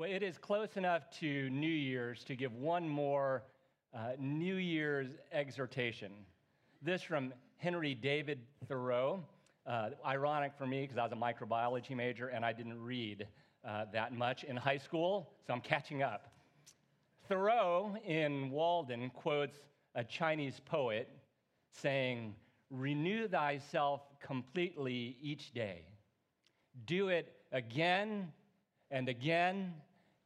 Well, it is close enough to New Year's to give one more uh, New Year's exhortation. This from Henry David Thoreau. Uh, ironic for me because I was a microbiology major and I didn't read uh, that much in high school, so I'm catching up. Thoreau in Walden quotes a Chinese poet saying, Renew thyself completely each day. Do it again and again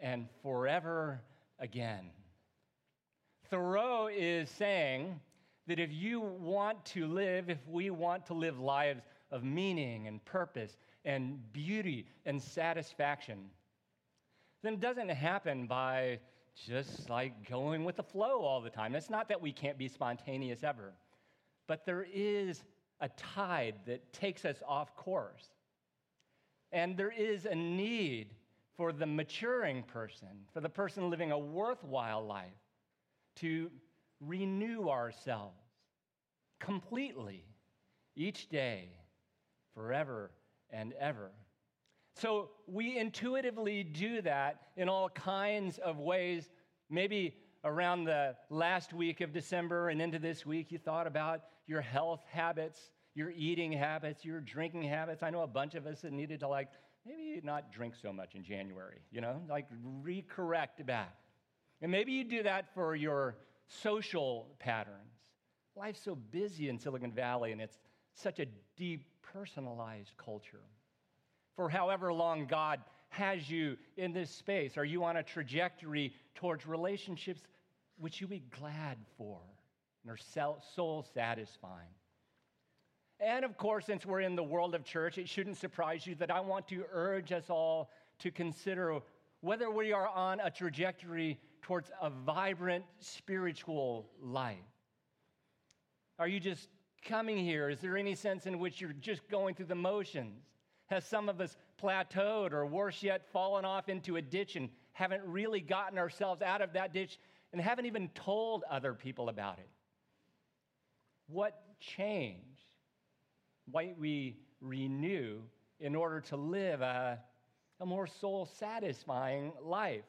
and forever again. Thoreau is saying that if you want to live, if we want to live lives of meaning and purpose and beauty and satisfaction, then it doesn't happen by just like going with the flow all the time. It's not that we can't be spontaneous ever, but there is a tide that takes us off course. And there is a need for the maturing person, for the person living a worthwhile life, to renew ourselves completely each day, forever and ever. So we intuitively do that in all kinds of ways. Maybe around the last week of December and into this week, you thought about your health habits, your eating habits, your drinking habits. I know a bunch of us that needed to, like, maybe not drink so much in January, you know, like recorrect back. And maybe you do that for your social patterns. Life's so busy in Silicon Valley, and it's such a deep, personalized culture. For however long God has you in this space, are you on a trajectory towards relationships which you'd be glad for and are soul satisfying? And of course, since we're in the world of church, it shouldn't surprise you that I want to urge us all to consider whether we are on a trajectory towards a vibrant spiritual life. Are you just coming here? Is there any sense in which you're just going through the motions? Has some of us plateaued or worse yet, fallen off into a ditch and haven't really gotten ourselves out of that ditch and haven't even told other people about it? What changed? Why we renew in order to live a, a more soul satisfying life?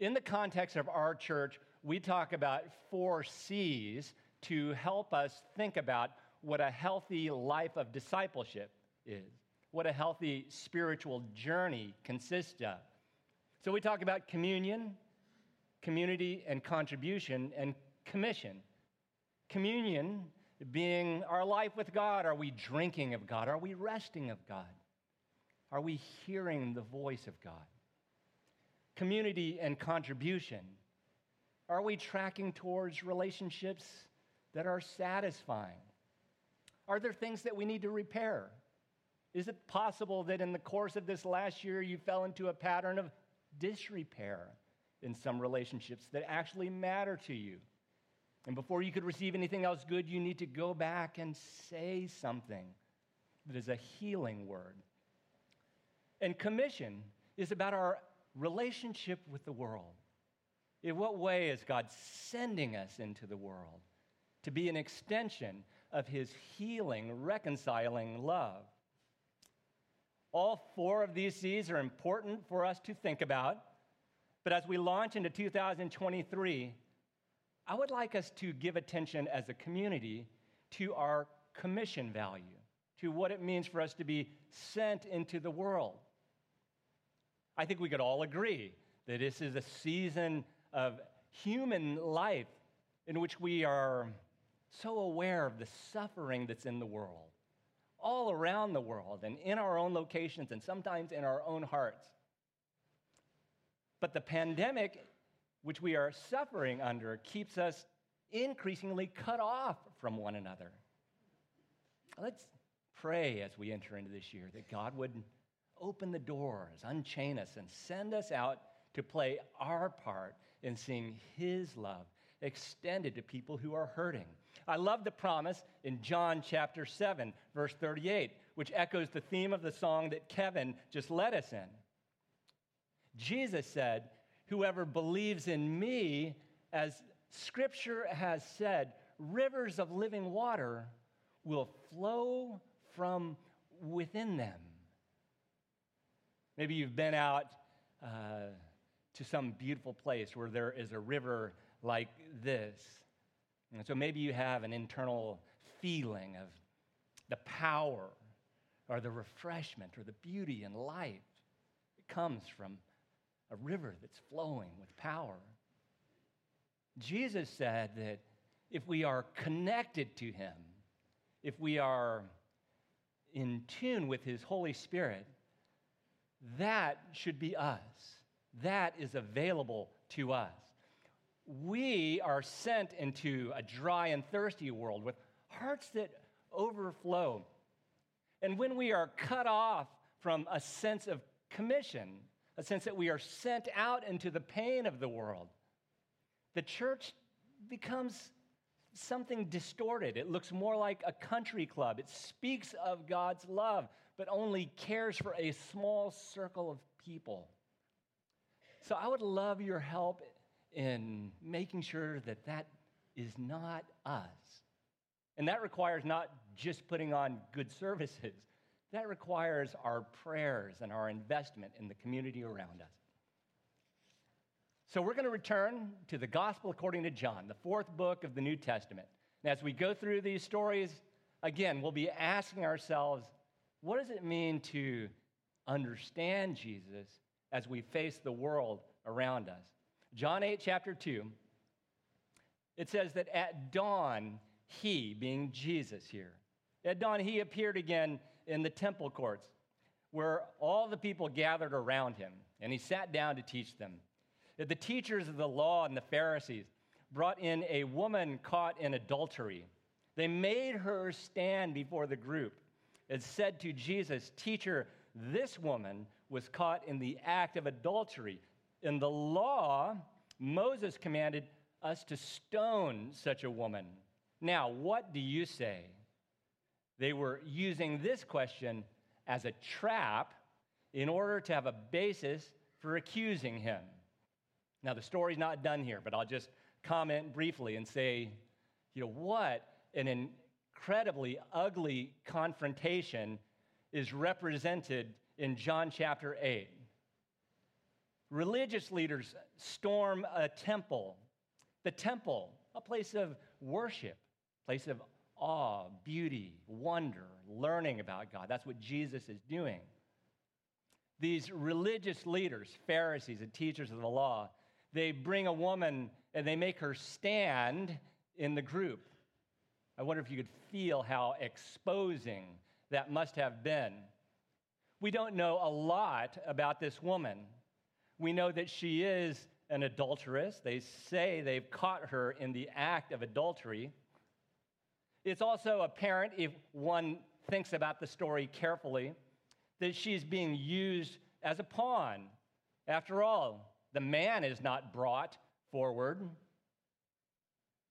In the context of our church, we talk about four C's to help us think about what a healthy life of discipleship is, what a healthy spiritual journey consists of. So we talk about communion, community and contribution, and commission. Communion being our life with God. Are we drinking of God? Are we resting of God? Are we hearing the voice of God? Community and contribution. Are we tracking towards relationships that are satisfying? Are there things that we need to repair? Is it possible that in the course of this last year you fell into a pattern of disrepair in some relationships that actually matter to you? And before you could receive anything else good, you need to go back and say something that is a healing word. And commission is about our relationship with the world. In what way is God sending us into the world to be an extension of his healing, reconciling love? All four of these C's are important for us to think about. But as we launch into 2023, I would like us to give attention as a community to our commission value, to what it means for us to be sent into the world. I think we could all agree that this is a season of human life in which we are so aware of the suffering that's in the world all around the world and in our own locations and sometimes in our own hearts. But the pandemic, which we are suffering under, keeps us increasingly cut off from one another. Let's pray as we enter into this year that God would open the doors, unchain us, and send us out to play our part in seeing His love extended to people who are hurting. I love the promise in John chapter 7, verse 38, which echoes the theme of the song that Kevin just led us in. Jesus said, Whoever believes in me, as scripture has said, rivers of living water will flow from within them. Maybe you've been out uh, to some beautiful place where there is a river like this. And so maybe you have an internal feeling of the power or the refreshment or the beauty and life. It comes from a river that's flowing with power. Jesus said that if we are connected to Him, if we are in tune with His Holy Spirit, that should be us. That is available to us. We are sent into a dry and thirsty world with hearts that overflow. And when we are cut off from a sense of commission, a sense that we are sent out into the pain of the world, the church becomes something distorted. It looks more like a country club. It speaks of God's love, but only cares for a small circle of people. So I would love your help in making sure that that is not us. And that requires not just putting on good services, that requires our prayers and our investment in the community around us. So we're going to return to the Gospel according to John, the fourth book of the New Testament. And as we go through these stories, again, we'll be asking ourselves what does it mean to understand Jesus as we face the world around us? John 8, chapter 2, it says that at dawn, he, being Jesus here, at dawn, he appeared again in the temple courts where all the people gathered around him, and he sat down to teach them. The teachers of the law and the Pharisees brought in a woman caught in adultery. They made her stand before the group and said to Jesus, Teacher, this woman was caught in the act of adultery. In the law, Moses commanded us to stone such a woman. Now, what do you say? They were using this question as a trap in order to have a basis for accusing him. Now, the story's not done here, but I'll just comment briefly and say, you know, what an incredibly ugly confrontation is represented in John chapter 8. Religious leaders storm a temple, the temple, a place of worship, place of awe, beauty, wonder, learning about God. That's what Jesus is doing. These religious leaders, Pharisees and teachers of the law, they bring a woman and they make her stand in the group. I wonder if you could feel how exposing that must have been. We don't know a lot about this woman. We know that she is an adulteress. They say they've caught her in the act of adultery. It's also apparent, if one thinks about the story carefully, that she's being used as a pawn. After all, the man is not brought forward.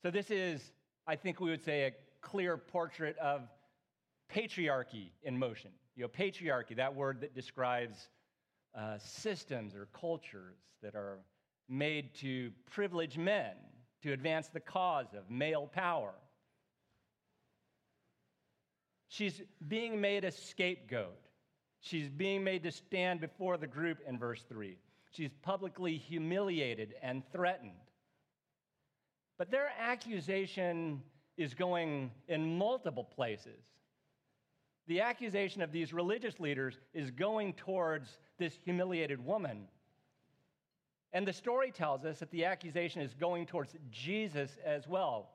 So, this is, I think we would say, a clear portrait of patriarchy in motion. You know, patriarchy, that word that describes uh, systems or cultures that are made to privilege men to advance the cause of male power. She's being made a scapegoat. She's being made to stand before the group in verse 3. She's publicly humiliated and threatened. But their accusation is going in multiple places. The accusation of these religious leaders is going towards this humiliated woman. And the story tells us that the accusation is going towards Jesus as well.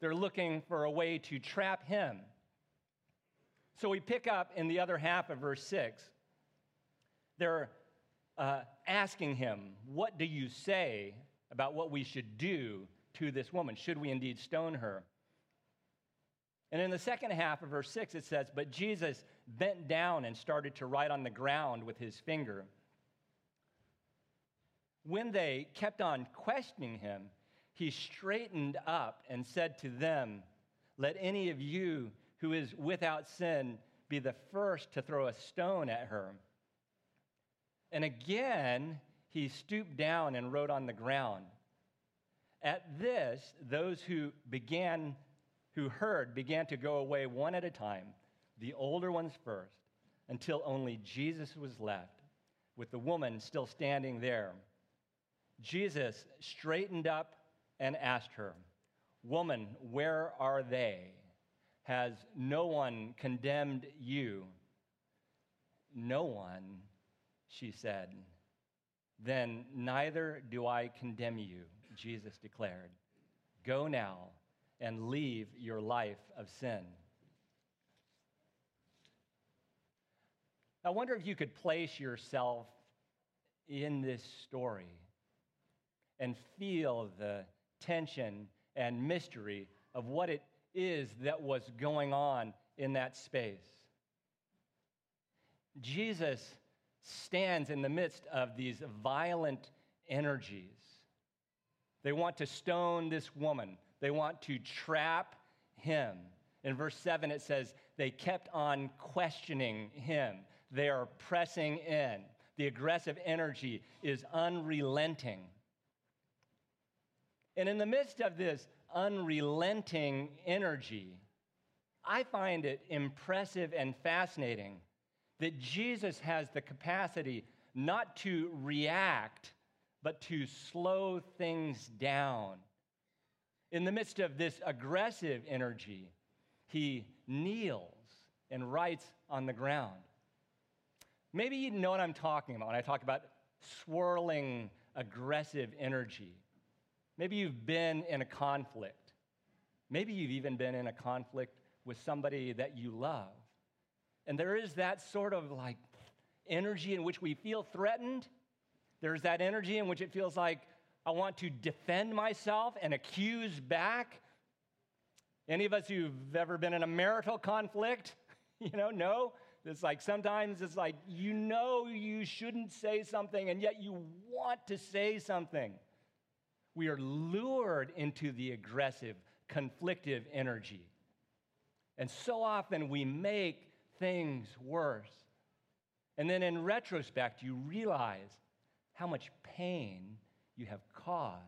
They're looking for a way to trap him. So we pick up in the other half of verse 6. They're uh, asking him, What do you say about what we should do to this woman? Should we indeed stone her? And in the second half of verse 6, it says, But Jesus bent down and started to write on the ground with his finger. When they kept on questioning him, he straightened up and said to them, Let any of you who is without sin be the first to throw a stone at her. And again, he stooped down and wrote on the ground. At this, those who began, who heard, began to go away one at a time, the older ones first, until only Jesus was left. with the woman still standing there. Jesus straightened up and asked her, Woman, where are they? Has no one condemned you? No one, she said. Then neither do I condemn you, Jesus declared. Go now and leave your life of sin. I wonder if you could place yourself in this story and feel the tension and mystery of what it is that was going on in that space. Jesus stands in the midst of these violent energies. They want to stone this woman, they want to trap him. In verse 7, it says, They kept on questioning him. They are pressing in. The aggressive energy is unrelenting. And in the midst of this unrelenting energy, I find it impressive and fascinating that Jesus has the capacity not to react, but to slow things down. In the midst of this aggressive energy, he kneels and writes on the ground. Maybe you know what I'm talking about when I talk about swirling, aggressive energy. Maybe you've been in a conflict. Maybe you've even been in a conflict with somebody that you love. And there is that sort of like energy in which we feel threatened. There's that energy in which it feels like I want to defend myself and accuse back. Any of us who've ever been in a marital conflict, you know, no. It's like sometimes it's like you know you shouldn't say something and yet you want to say something. We are lured into the aggressive, conflictive energy. And so often we make things worse. And then in retrospect, you realize how much pain you have caused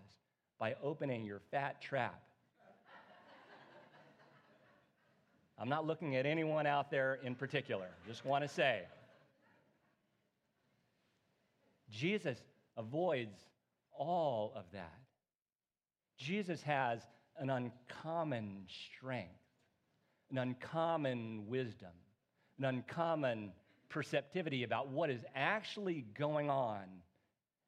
by opening your fat trap. I'm not looking at anyone out there in particular, just want to say. Jesus avoids all of that. Jesus has an uncommon strength, an uncommon wisdom, an uncommon perceptivity about what is actually going on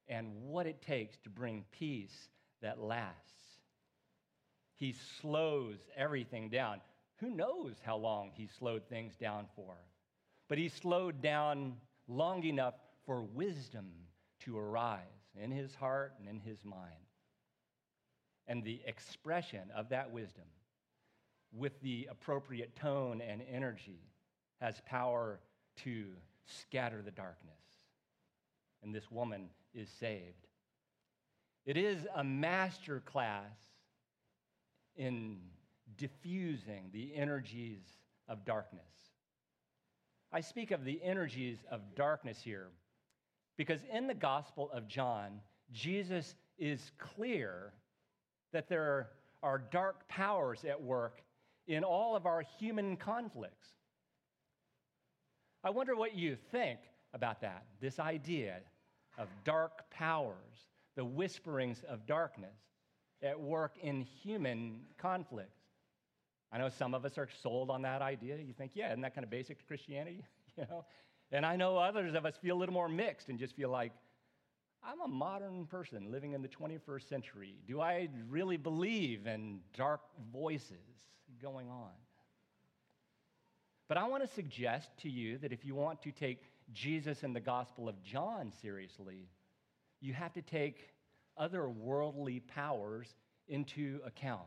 and what it takes to bring peace that lasts. He slows everything down. Who knows how long he slowed things down for? But he slowed down long enough for wisdom to arise in his heart and in his mind. And the expression of that wisdom with the appropriate tone and energy has power to scatter the darkness. And this woman is saved. It is a master class in diffusing the energies of darkness. I speak of the energies of darkness here because in the Gospel of John, Jesus is clear that there are dark powers at work in all of our human conflicts. I wonder what you think about that, this idea of dark powers, the whisperings of darkness at work in human conflicts. I know some of us are sold on that idea. You think, yeah, isn't that kind of basic to Christianity? you know? And I know others of us feel a little more mixed and just feel like, I'm a modern person living in the 21st century. Do I really believe in dark voices going on? But I want to suggest to you that if you want to take Jesus and the Gospel of John seriously, you have to take other worldly powers into account.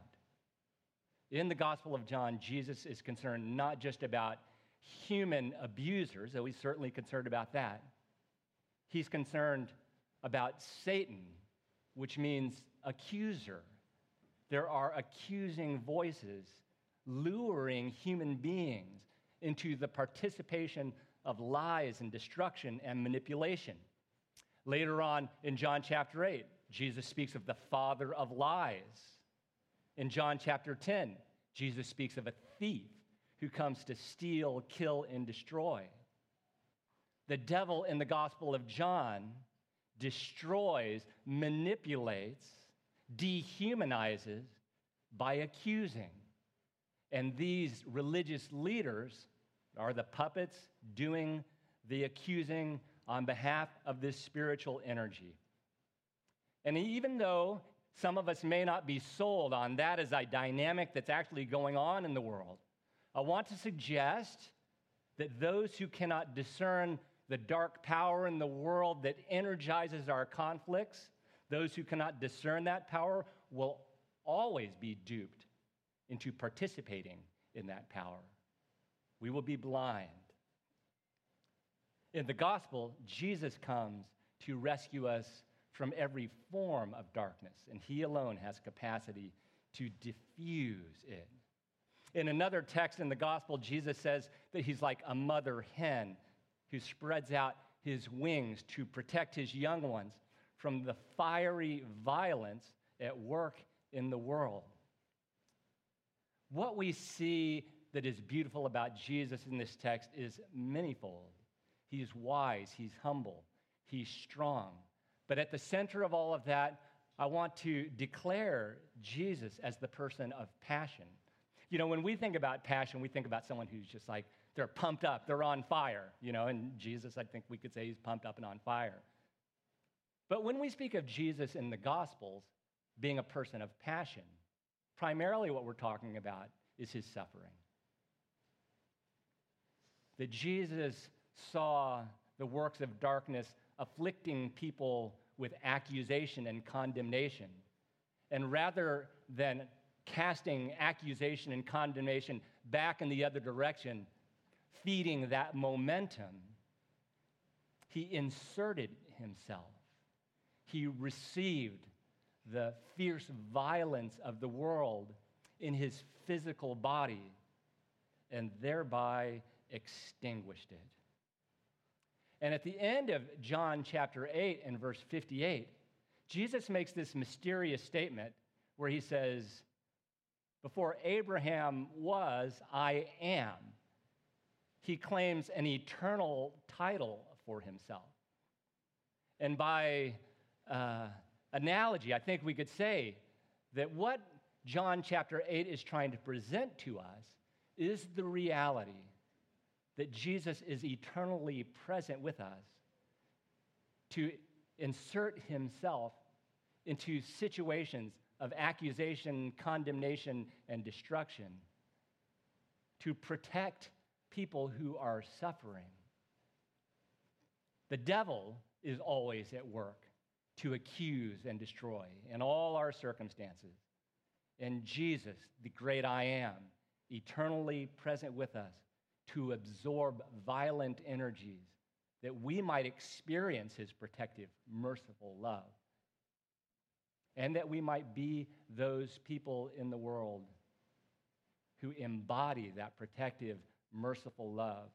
In the Gospel of John, Jesus is concerned not just about human abusers, though he's certainly concerned about that. He's concerned about Satan, which means accuser. There are accusing voices luring human beings into the participation of lies and destruction and manipulation. Later on in John chapter 8, Jesus speaks of the father of lies. In John chapter 10, Jesus speaks of a thief who comes to steal, kill, and destroy. the devil in the Gospel of John destroys, manipulates, dehumanizes by accusing. And these religious leaders are the puppets doing the accusing on behalf of this spiritual energy. And even though some of us may not be sold on that as a dynamic that's actually going on in the world, I want to suggest that those who cannot discern the dark power in the world that energizes our conflicts, those who cannot discern that power will always be duped into participating in that power. We will be blind. In the gospel, Jesus comes to rescue us from every form of darkness, and he alone has capacity to diffuse it. In another text in the gospel, Jesus says that he's like a mother hen who spreads out his wings to protect his young ones from the fiery violence at work in the world. What we see that is beautiful about Jesus in this text is manyfold. He's wise, he's humble, he's strong. But at the center of all of that, I want to declare Jesus as the person of passion. You know, when we think about passion, we think about someone who's just like, they're pumped up, they're on fire, you know, and Jesus, I think we could say he's pumped up and on fire. But when we speak of Jesus in the Gospels being a person of passion, primarily what we're talking about is his suffering. That Jesus saw the works of darkness afflicting people with accusation and condemnation. And rather than casting accusation and condemnation back in the other direction, feeding that momentum, he inserted himself. He received the fierce violence of the world in his physical body and thereby extinguished it. And at the end of John chapter 8 and verse 58, Jesus makes this mysterious statement where he says, Before Abraham was, I am he claims an eternal title for himself. And by uh, analogy, I think we could say that what John chapter 8 is trying to present to us is the reality that Jesus is eternally present with us to insert himself into situations of accusation, condemnation, and destruction, to protect people who are suffering. The devil is always at work to accuse and destroy in all our circumstances. And Jesus, the great I am, eternally present with us to absorb violent energies that we might experience his protective, merciful love. And that we might be those people in the world who embody that protective, merciful love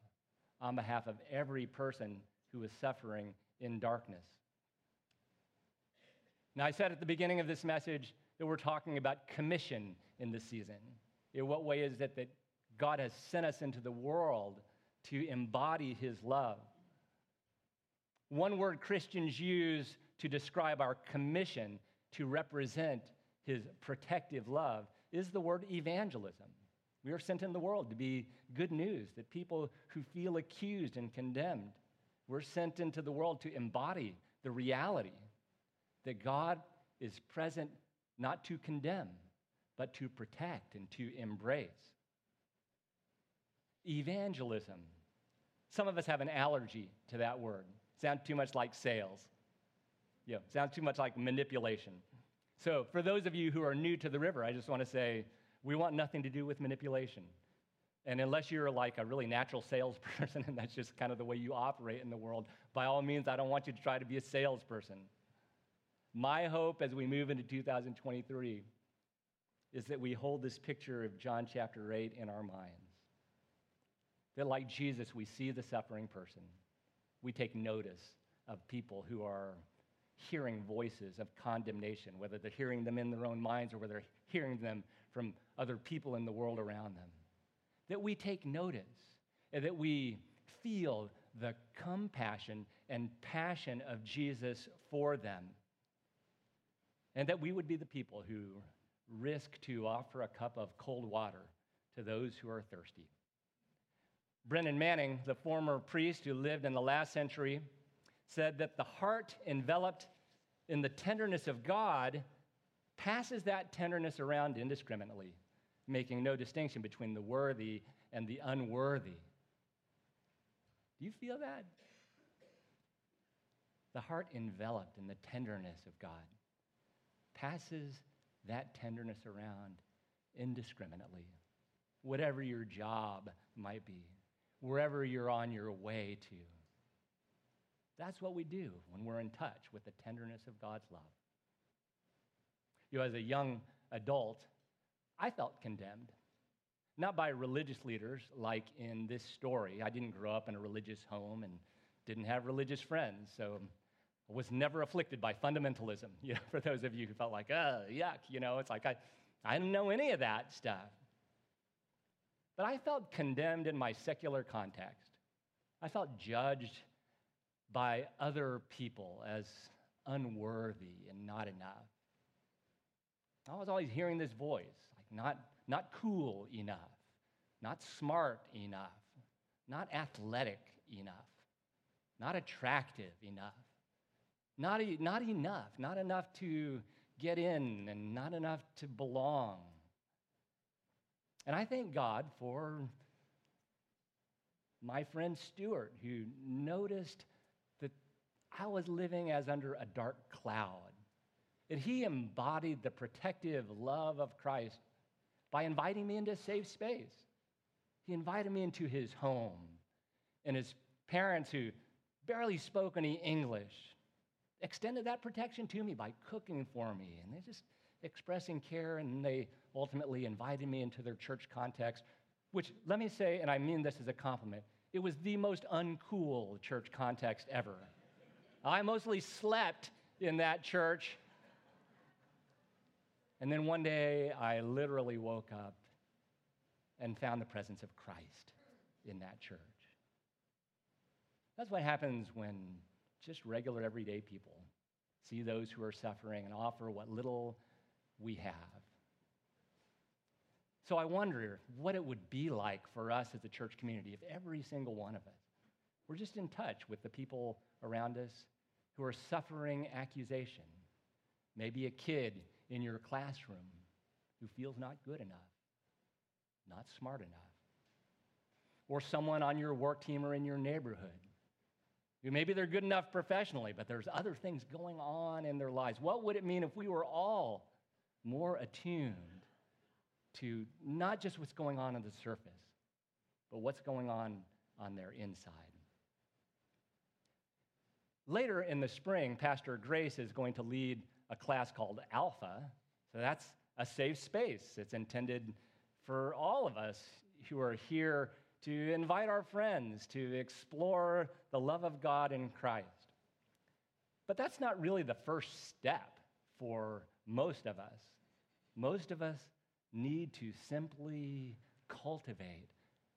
on behalf of every person who is suffering in darkness. Now, I said at the beginning of this message that we're talking about commission in this season. In what way is it that God has sent us into the world to embody his love? One word Christians use to describe our commission to represent his protective love is the word evangelism. We are sent in the world to be good news, that people who feel accused and condemned, we're sent into the world to embody the reality that God is present not to condemn, but to protect and to embrace. Evangelism. Some of us have an allergy to that word. Sounds too much like sales. Yeah, sounds too much like manipulation. So, for those of you who are new to the river, I just want to say we want nothing to do with manipulation. And unless you're like a really natural salesperson and that's just kind of the way you operate in the world, by all means, I don't want you to try to be a salesperson. My hope as we move into 2023 is that we hold this picture of John chapter 8 in our minds. That, like Jesus, we see the suffering person. We take notice of people who are hearing voices of condemnation, whether they're hearing them in their own minds or whether they're hearing them from other people in the world around them. That we take notice and that we feel the compassion and passion of Jesus for them. And that we would be the people who risk to offer a cup of cold water to those who are thirsty. Brennan Manning, the former priest who lived in the last century, said that the heart enveloped in the tenderness of God passes that tenderness around indiscriminately, making no distinction between the worthy and the unworthy. Do you feel that? The heart enveloped in the tenderness of God passes that tenderness around indiscriminately. Whatever your job might be, wherever you're on your way to. That's what we do when we're in touch with the tenderness of God's love. You know, as a young adult, I felt condemned. Not by religious leaders like in this story. I didn't grow up in a religious home and didn't have religious friends, so I was never afflicted by fundamentalism. You know, for those of you who felt like, oh, yuck, you know, it's like I, I didn't know any of that stuff. But I felt condemned in my secular context. I felt judged by other people as unworthy and not enough. I was always hearing this voice, not, not cool enough, not smart enough, not athletic enough, not attractive enough, not, not enough, not enough to get in and not enough to belong. And I thank God for my friend Stuart, who noticed that I was living as under a dark cloud. That he embodied the protective love of Christ by inviting me into a safe space. He invited me into his home. And his parents, who barely spoke any English, extended that protection to me by cooking for me. And they just expressing care, and they ultimately invited me into their church context, which, let me say, and I mean this as a compliment, it was the most uncool church context ever. I mostly slept in that church. And then one day I literally woke up and found the presence of Christ in that church. That's what happens when just regular everyday people see those who are suffering and offer what little we have. So I wonder what it would be like for us as a church community if every single one of us were just in touch with the people around us who are suffering accusation. Maybe a kid in your classroom who feels not good enough, not smart enough. Or someone on your work team or in your neighborhood who maybe they're good enough professionally, but there's other things going on in their lives. What would it mean if we were all more attuned to not just what's going on on the surface, but what's going on on their inside. Later in the spring, Pastor Grace is going to lead a class called Alpha. So that's a safe space. It's intended for all of us who are here to invite our friends to explore the love of God in Christ. But that's not really the first step for most of us. Most of us need to simply cultivate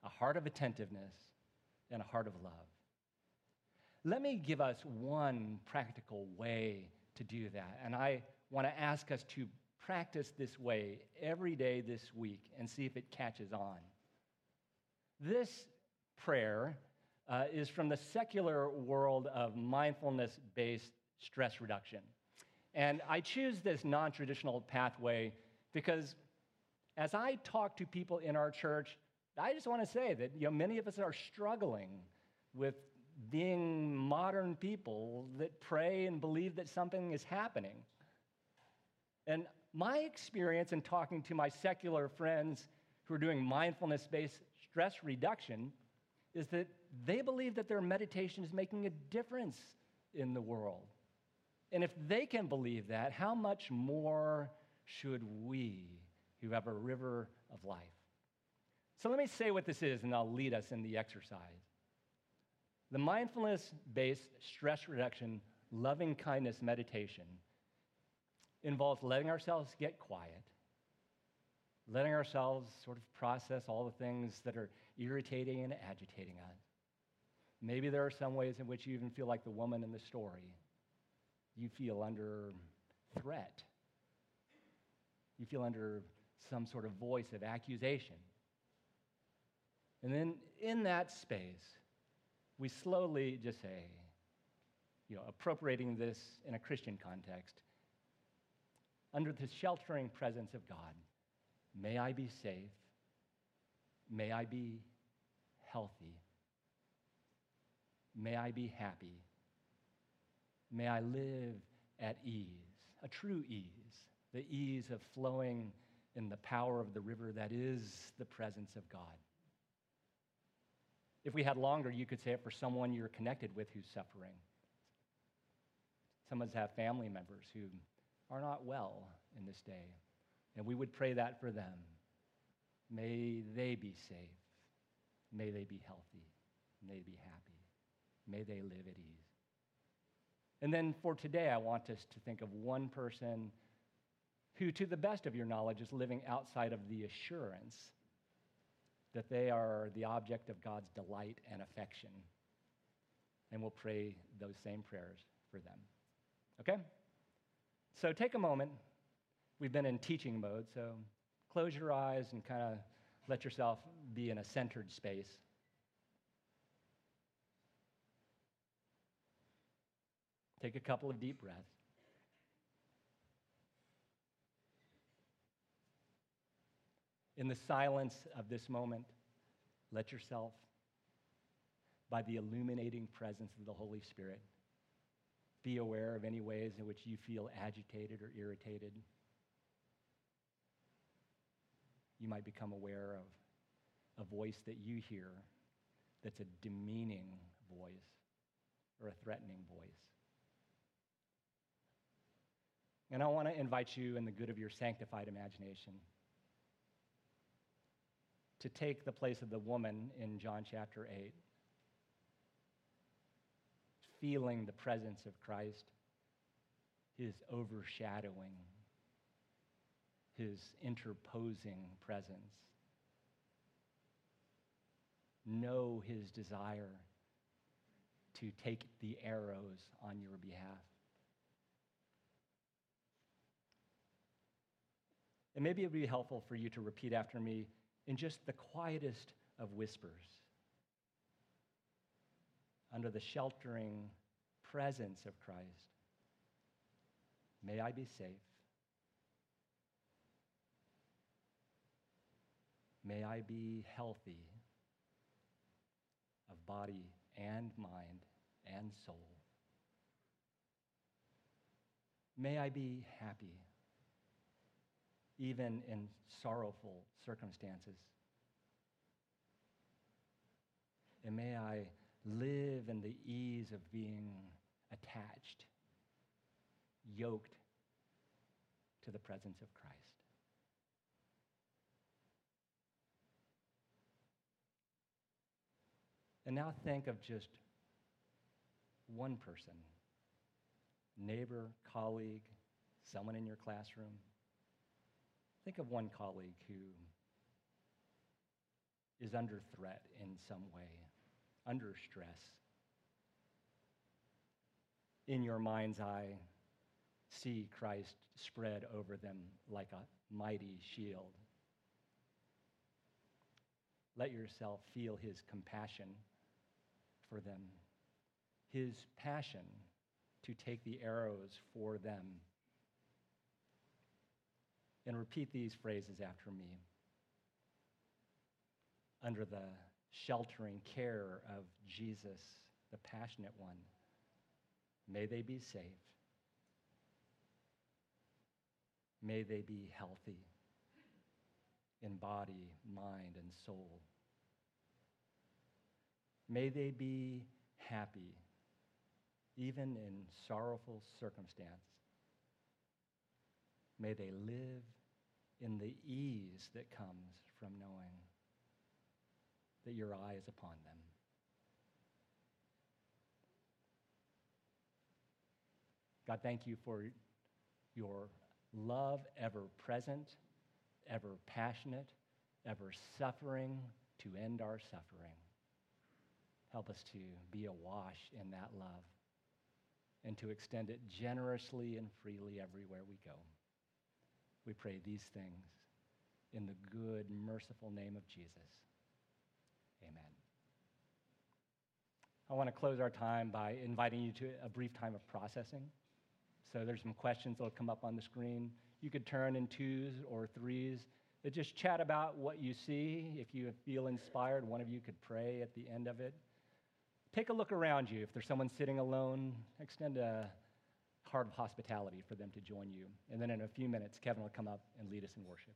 a heart of attentiveness and a heart of love. Let me give us one practical way to do that. And I want to ask us to practice this way every day this week and see if it catches on. This prayer uh, is from the secular world of mindfulness based stress reduction. And I choose this non traditional pathway because as I talk to people in our church, I just want to say that you know, many of us are struggling with being modern people that pray and believe that something is happening. And my experience in talking to my secular friends who are doing mindfulness based stress reduction is that they believe that their meditation is making a difference in the world. And if they can believe that, how much more should we who have a river of life. So let me say what this is, and I'll lead us in the exercise. The mindfulness based stress reduction, loving kindness meditation involves letting ourselves get quiet, letting ourselves sort of process all the things that are irritating and agitating us, Maybe there are some ways in which you even feel like the woman in the story. You feel under threat. You feel under some sort of voice of accusation. And then in that space, we slowly just say, you know, appropriating this in a Christian context, under the sheltering presence of God, may I be safe, may I be healthy, may I be happy, may I live at ease, a true ease, the ease of flowing in the power of the river that is the presence of God. If we had longer, you could say it for someone you're connected with who's suffering. Some of us have family members who are not well in this day, and we would pray that for them. May they be safe. May they be healthy. May they be happy. May they live at ease. And then for today, I want us to think of one person who, to the best of your knowledge, is living outside of the assurance that they are the object of God's delight and affection. And we'll pray those same prayers for them. Okay? So take a moment. We've been in teaching mode, so close your eyes and kind of let yourself be in a centered space. Take a couple of deep breaths. In the silence of this moment, let yourself, by the illuminating presence of the Holy Spirit, be aware of any ways in which you feel agitated or irritated. You might become aware of a voice that you hear that's a demeaning voice or a threatening voice. And I want to invite you, in the good of your sanctified imagination, to take the place of the woman in John chapter 8 feeling the presence of Christ, his overshadowing, his interposing presence. Know his desire to take the arrows on your behalf. And maybe it would be helpful for you to repeat after me in just the quietest of whispers under the sheltering presence of Christ. May I be safe. May I be healthy of body and mind and soul. May I be happy, even in sorrowful circumstances. And may I live in the ease of being attached, yoked to the presence of Christ. And now think of just one person neighbor, colleague, someone in your classroom. Think of one colleague who is under threat in some way under stress. In your mind's eye, see Christ spread over them like a mighty shield. Let yourself feel his compassion for them, his passion to take the arrows for them. And repeat these phrases after me. Under the sheltering care of Jesus, the passionate one. May they be safe. May they be healthy in body, mind, and soul. May they be happy, even in sorrowful circumstance. May they live in the ease that comes from knowing that your eye is upon them. God, thank you for your love, ever present, ever passionate, ever suffering to end our suffering. Help us to be awash in that love and to extend it generously and freely everywhere we go. We pray these things in the good, merciful name of Jesus. Amen. I want to close our time by inviting you to a brief time of processing. So there's some questions that'll come up on the screen. You could turn in twos or threes. But just chat about what you see. If you feel inspired, one of you could pray at the end of it. Take a look around you. If there's someone sitting alone, extend a heart of hospitality for them to join you. And then in a few minutes, Kevin will come up and lead us in worship.